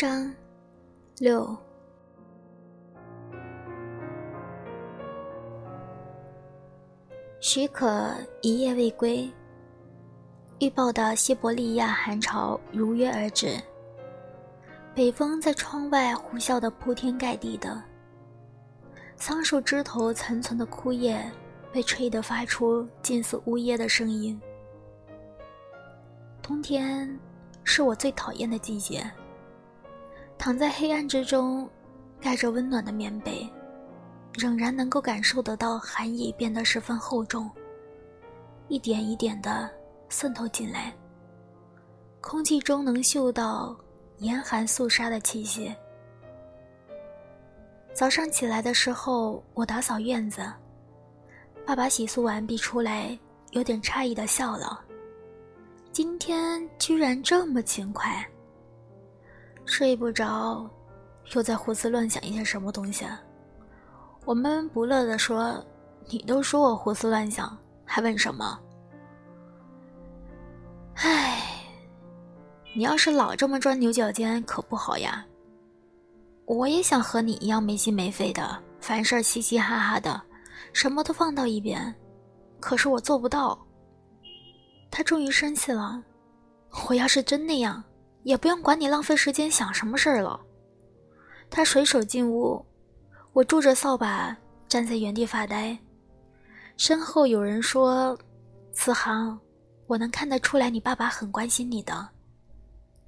章六。许可一夜未归。预报的西伯利亚寒潮如约而至。北风在窗外呼啸的铺天盖地的。桑树枝头残存的枯叶被吹得发出近似呜咽的声音。冬天是我最讨厌的季节。躺在黑暗之中，盖着温暖的棉被。仍然能够感受得到寒意变得十分厚重，一点一点的渗透进来。空气中能嗅到严寒肃杀的气息。早上起来的时候，我打扫院子，爸爸洗漱完毕出来，有点诧异的笑了：“今天居然这么勤快。”睡不着，又在胡思乱想一些什么东西。我闷闷不乐地说：“你都说我胡思乱想，还问什么？唉，你要是老这么钻牛角尖，可不好呀。我也想和你一样没心没肺的，凡事嘻嘻哈哈的，什么都放到一边，可是我做不到。”他终于生气了。我要是真那样，也不用管你浪费时间想什么事儿了。他随手进屋。我拄着扫把站在原地发呆，身后有人说：“慈航，我能看得出来你爸爸很关心你的。”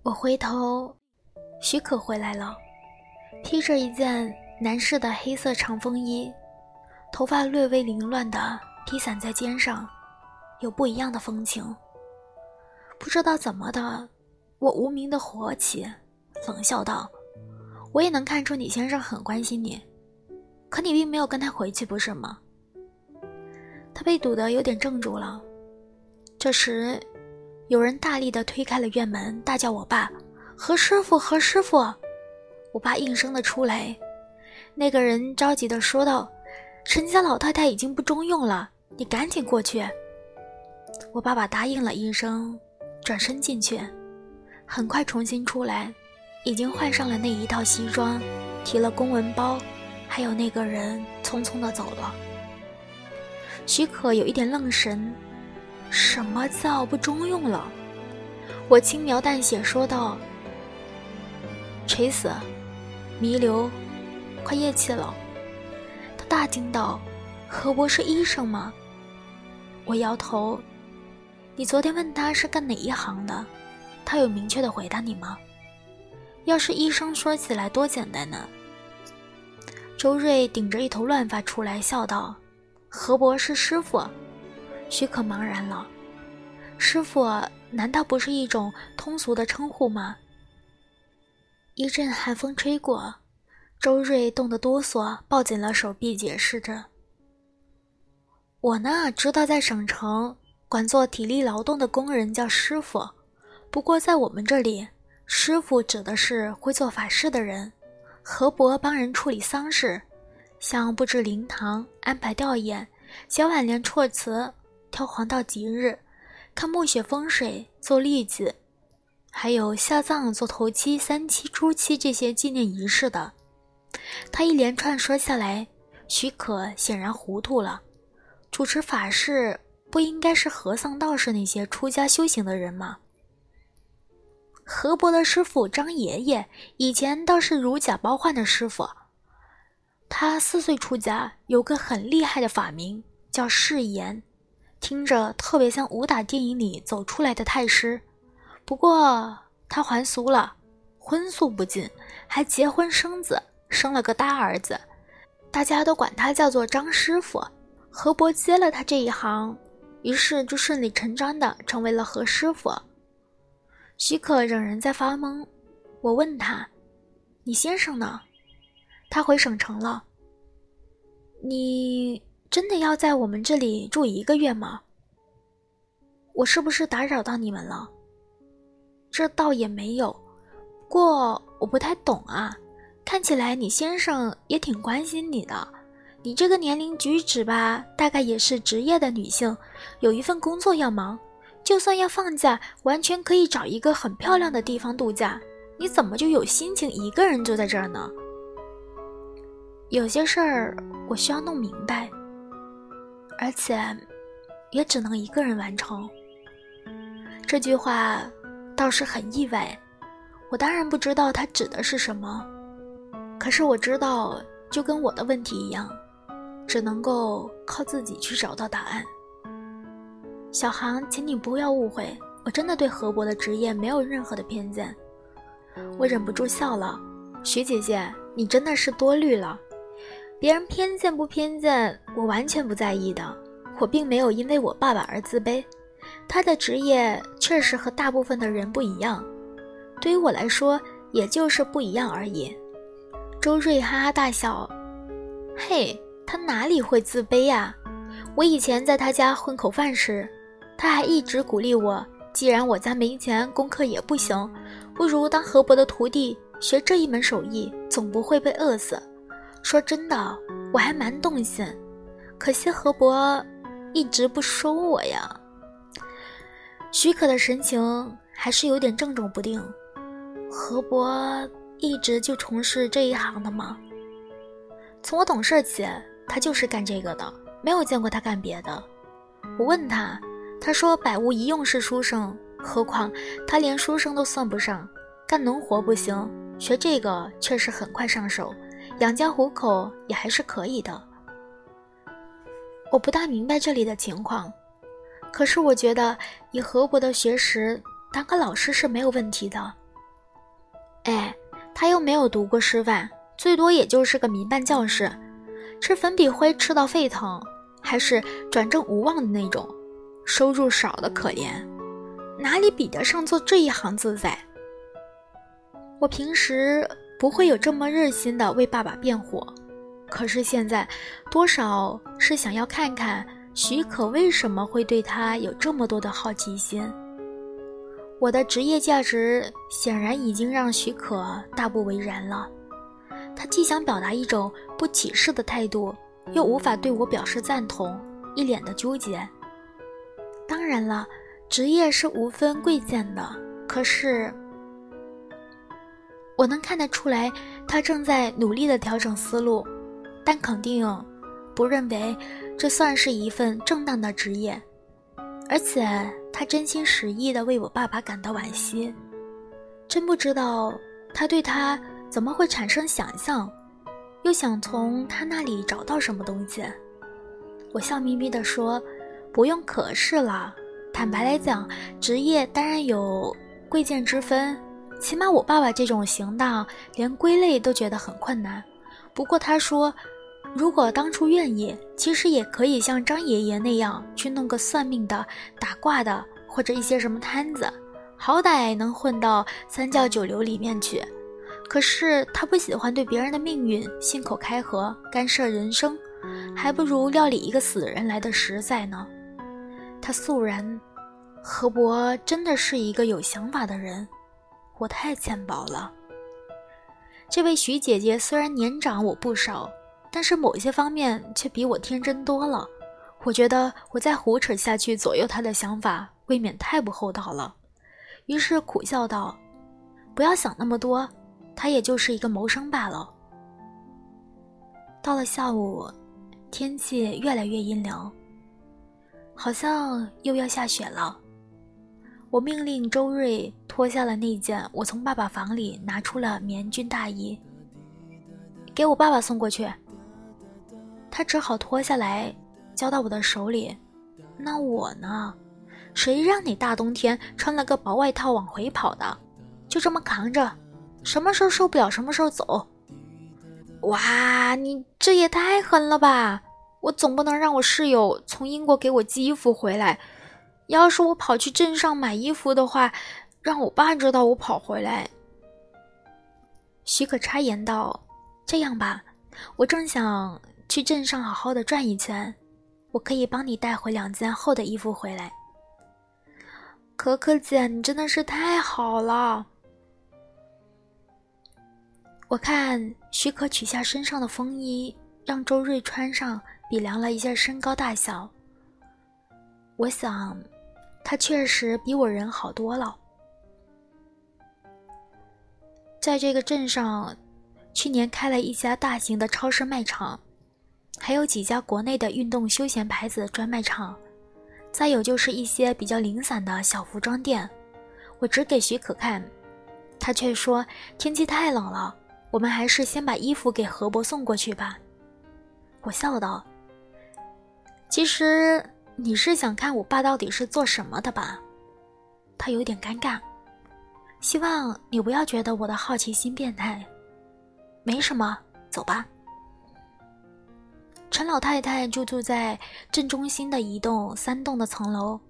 我回头，许可回来了，披着一件男士的黑色长风衣，头发略微凌乱的披散在肩上，有不一样的风情。不知道怎么的，我无名的火起，冷笑道：“我也能看出你先生很关心你。”可你并没有跟他回去，不是吗？他被堵得有点怔住了。这时，有人大力的推开了院门，大叫：“我爸，何师傅，何师傅！”我爸应声的出来。那个人着急的说道：“陈家老太太已经不中用了，你赶紧过去。”我爸爸答应了一声，转身进去，很快重新出来，已经换上了那一套西装，提了公文包。还有那个人匆匆的走了。许可有一点愣神，什么叫不中用了？我轻描淡写说道：“垂死，弥留，快咽气了。”他大惊道：“何博是医生吗？”我摇头：“你昨天问他是干哪一行的，他有明确的回答你吗？要是医生，说起来多简单呢。”周瑞顶着一头乱发出来，笑道：“何博士师傅。”许可茫然了。师傅难道不是一种通俗的称呼吗？一阵寒风吹过，周瑞冻得哆嗦，抱紧了手臂，解释着：“我呢，知道在省城管做体力劳动的工人叫师傅，不过在我们这里，师傅指的是会做法事的人。”何伯帮人处理丧事，像布置灵堂、安排吊唁、写挽联措辞、挑黄道吉日、看墓穴风水、做例子，还有下葬、做头七、三七、初七这些纪念仪式的。他一连串说下来，许可显然糊涂了。主持法事不应该是和尚、道士那些出家修行的人吗？何伯的师傅张爷爷以前倒是如假包换的师傅。他四岁出家，有个很厉害的法名叫誓言，听着特别像武打电影里走出来的太师。不过他还俗了，荤素不进，还结婚生子，生了个大儿子。大家都管他叫做张师傅。何伯接了他这一行，于是就顺理成章的成为了何师傅。许可仍然在发懵，我问他：“你先生呢？”他回省城了。你真的要在我们这里住一个月吗？我是不是打扰到你们了？这倒也没有，不过我不太懂啊。看起来你先生也挺关心你的。你这个年龄举止吧，大概也是职业的女性，有一份工作要忙。就算要放假，完全可以找一个很漂亮的地方度假。你怎么就有心情一个人坐在这儿呢？有些事儿我需要弄明白，而且也只能一个人完成。这句话倒是很意外，我当然不知道它指的是什么，可是我知道，就跟我的问题一样，只能够靠自己去找到答案。小航，请你不要误会，我真的对何博的职业没有任何的偏见。我忍不住笑了，徐姐姐，你真的是多虑了。别人偏见不偏见，我完全不在意的。我并没有因为我爸爸而自卑。他的职业确实和大部分的人不一样，对于我来说，也就是不一样而已。周瑞哈哈大笑：“嘿，他哪里会自卑呀？我以前在他家混口饭吃，他还一直鼓励我。既然我家没钱，功课也不行，不如当河伯的徒弟，学这一门手艺，总不会被饿死。说真的，我还蛮动心，可惜河伯一直不收我呀。”许可的神情还是有点郑重不定。何伯一直就从事这一行的吗？从我懂事起，他就是干这个的，没有见过他干别的。我问他，他说百无一用是书生，何况他连书生都算不上，干农活不行，学这个确实很快上手，养家糊口也还是可以的。我不大明白这里的情况。可是我觉得以何伯的学识当个老师是没有问题的。哎，他又没有读过师范，最多也就是个民办教师，吃粉笔灰吃到沸腾，还是转正无望的那种，收入少的可怜，哪里比得上做这一行自在？我平时不会有这么热心的为爸爸辩护，可是现在多少是想要看看。许可为什么会对他有这么多的好奇心？我的职业价值显然已经让许可大不为然了。他既想表达一种不歧视的态度，又无法对我表示赞同，一脸的纠结。当然了，职业是无分贵贱的，可是我能看得出来，他正在努力的调整思路，但肯定不认为。这算是一份正当的职业，而且他真心实意的为我爸爸感到惋惜。真不知道他对他怎么会产生想象，又想从他那里找到什么东西。我笑眯眯地说：“不用可是了。坦白来讲，职业当然有贵贱之分，起码我爸爸这种行当，连归类都觉得很困难。不过他说。”如果当初愿意，其实也可以像张爷爷那样去弄个算命的、打卦的，或者一些什么摊子，好歹能混到三教九流里面去。可是他不喜欢对别人的命运信口开河、干涉人生，还不如料理一个死人来的实在呢。他肃然，何伯真的是一个有想法的人，我太浅薄了。这位徐姐姐虽然年长我不少。但是某些方面却比我天真多了，我觉得我再胡扯下去左右她的想法，未免太不厚道了。于是苦笑道：“不要想那么多，他也就是一个谋生罢了。”到了下午，天气越来越阴凉，好像又要下雪了。我命令周瑞脱下了那件我从爸爸房里拿出了棉军大衣，给我爸爸送过去。他只好脱下来，交到我的手里。那我呢？谁让你大冬天穿了个薄外套往回跑的？就这么扛着，什么时候受不了什么时候走。哇，你这也太狠了吧！我总不能让我室友从英国给我寄衣服回来。要是我跑去镇上买衣服的话，让我爸知道我跑回来。许可插言道：“这样吧，我正想。”去镇上好好的转一圈，我可以帮你带回两件厚的衣服回来。可可姐，你真的是太好了。我看许可取下身上的风衣，让周瑞穿上，比量了一下身高大小。我想，他确实比我人好多了。在这个镇上，去年开了一家大型的超市卖场，还有几家国内的运动休闲牌子专卖场，再有就是一些比较零散的小服装店。我只给许可看，他却说天气太冷了，我们还是先把衣服给何伯送过去吧。我笑道：“其实你是想看我爸到底是做什么的吧？”他有点尴尬。希望你不要觉得我的好奇心变态。没什么，走吧。陈老太太就住在镇中心的一栋三栋的层楼。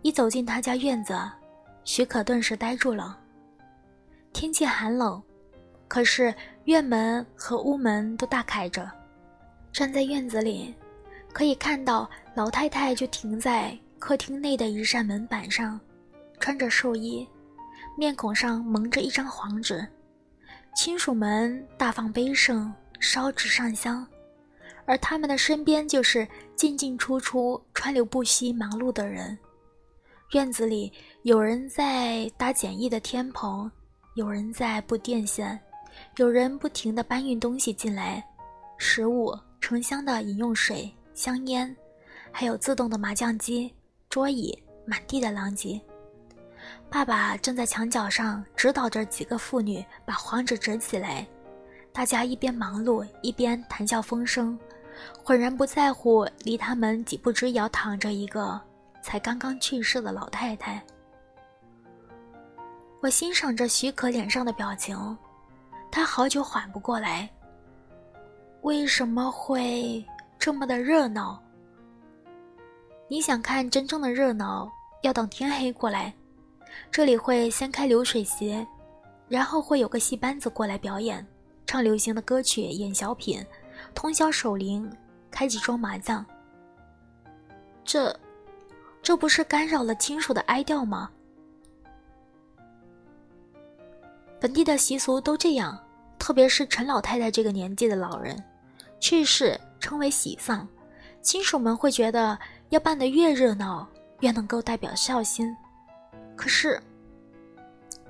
一走进她家院子，许可顿时呆住了。天气寒冷，可是院门和屋门都大开着。站在院子里，可以看到老太太就停在客厅内的一扇门板上，穿着寿衣。面孔上蒙着一张黄纸，亲属们大放悲声，烧纸上香，而他们的身边就是进进出出、川流不息、忙碌的人。院子里有人在搭简易的天棚，有人在布电线，有人不停地搬运东西进来，食物、成箱的饮用水、香烟，还有自动的麻将机、桌椅，满地的狼藉。爸爸正在墙角上指导着几个妇女把黄纸折起来，大家一边忙碌一边谈笑风生，浑然不在乎离他们几步之遥躺着一个才刚刚去世的老太太。我欣赏着许可脸上的表情，他好久缓不过来。为什么会这么的热闹？你想看真正的热闹，要等天黑过来。这里会先开流水席，然后会有个戏班子过来表演，唱流行的歌曲，演小品，通宵守灵，开几桌麻将。这，这不是干扰了亲属的哀悼吗？本地的习俗都这样，特别是陈老太太这个年纪的老人，去世称为喜丧，亲属们会觉得要办得越热闹，越能够代表孝心。可是，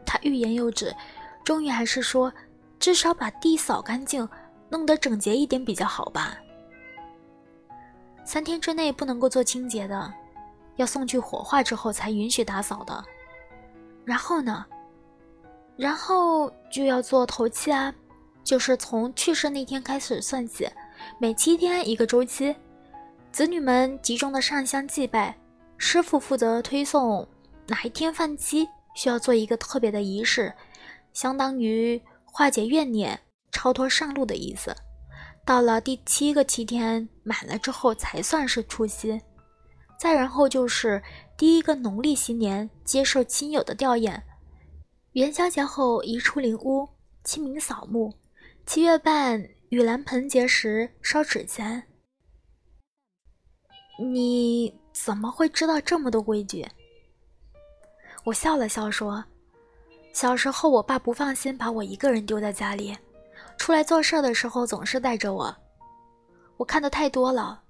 他欲言又止，终于还是说：“至少把地扫干净，弄得整洁一点比较好吧。三天之内不能够做清洁的，要送去火化之后才允许打扫的。然后呢？然后就要做头七啊，就是从去世那天开始算起，每七天一个周期，子女们集中的上香祭拜，师傅负责推送。”哪一天犯期，需要做一个特别的仪式，相当于化解怨念、超脱上路的意思。到了第七个七天满了之后，才算是除夕。再然后就是第一个农历新年，接受亲友的吊唁。元宵节后移出灵屋，清明扫墓。七月半雨兰盆节时烧纸钱。你怎么会知道这么多规矩？我笑了笑说：“小时候，我爸不放心把我一个人丢在家里，出来做事的时候总是带着我。我看的太多了。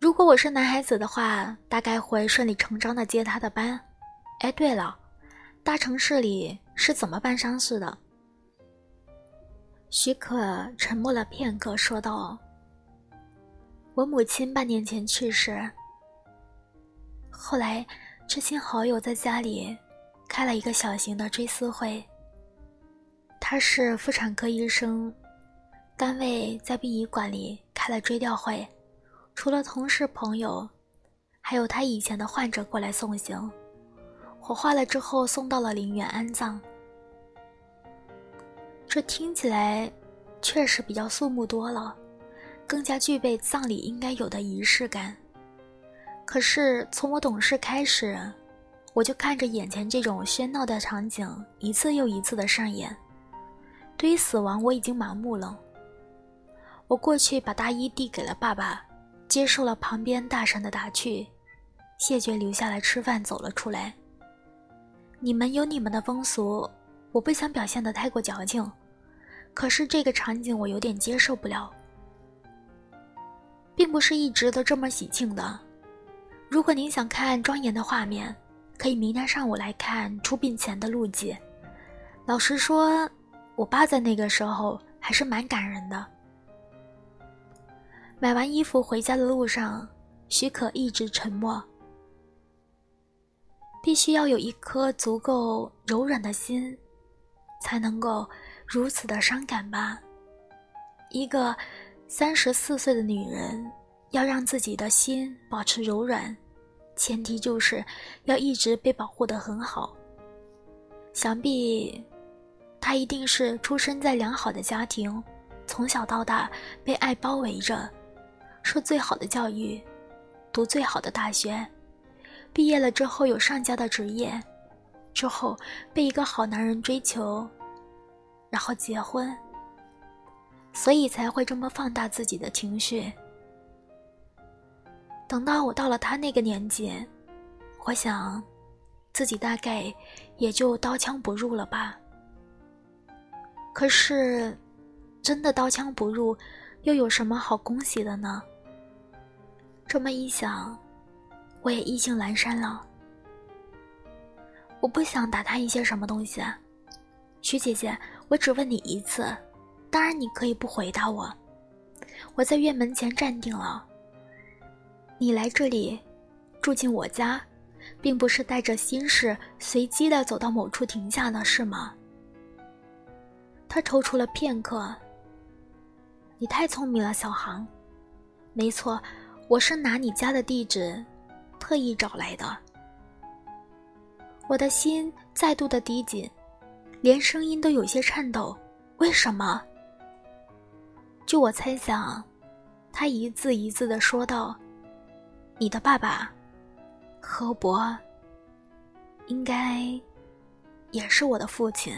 如果我是男孩子的话，大概会顺理成章的接他的班。哎，对了，大城市里是怎么办丧事的？”许可沉默了片刻，说道：“我母亲半年前去世，后来……”知心好友在家里开了一个小型的追思会。他是妇产科医生，单位在殡仪馆里开了追悼会，除了同事朋友，还有他以前的患者过来送行。火化了之后送到了陵园安葬。这听起来确实比较肃穆多了，更加具备葬礼应该有的仪式感。可是从我懂事开始，我就看着眼前这种喧闹的场景一次又一次的上演。对于死亡，我已经麻木了。我过去把大衣递给了爸爸，接受了旁边大婶的打趣，谢绝留下来吃饭，走了出来。你们有你们的风俗，我不想表现得太过矫情，可是这个场景我有点接受不了，并不是一直都这么喜庆的。如果您想看庄严的画面，可以明天上午来看出殡前的路记。老实说，我爸在那个时候还是蛮感人的。买完衣服回家的路上，许可一直沉默。必须要有一颗足够柔软的心，才能够如此的伤感吧。一个三十四岁的女人，要让自己的心保持柔软，前提就是要一直被保护得很好。想必，她一定是出生在良好的家庭，从小到大被爱包围着，受最好的教育，读最好的大学。毕业了之后有上佳的职业，之后被一个好男人追求，然后结婚，所以才会这么放大自己的情绪。等到我到了他那个年纪，我想，自己大概也就刀枪不入了吧。可是，真的刀枪不入，又有什么好恭喜的呢？这么一想。我也意兴阑珊了。我不想打探一些什么东西，徐姐姐，我只问你一次，当然你可以不回答我。我在院门前站定了。你来这里，住进我家，并不是带着心事随机的走到某处停下的，是吗？他踌躇了片刻。你太聪明了，小航。没错，我是拿你家的地址。特意找来的，我的心再度的滴紧，连声音都有些颤抖。为什么？就我猜想，他一字一字的说道：“你的爸爸，何伯，应该也是我的父亲。”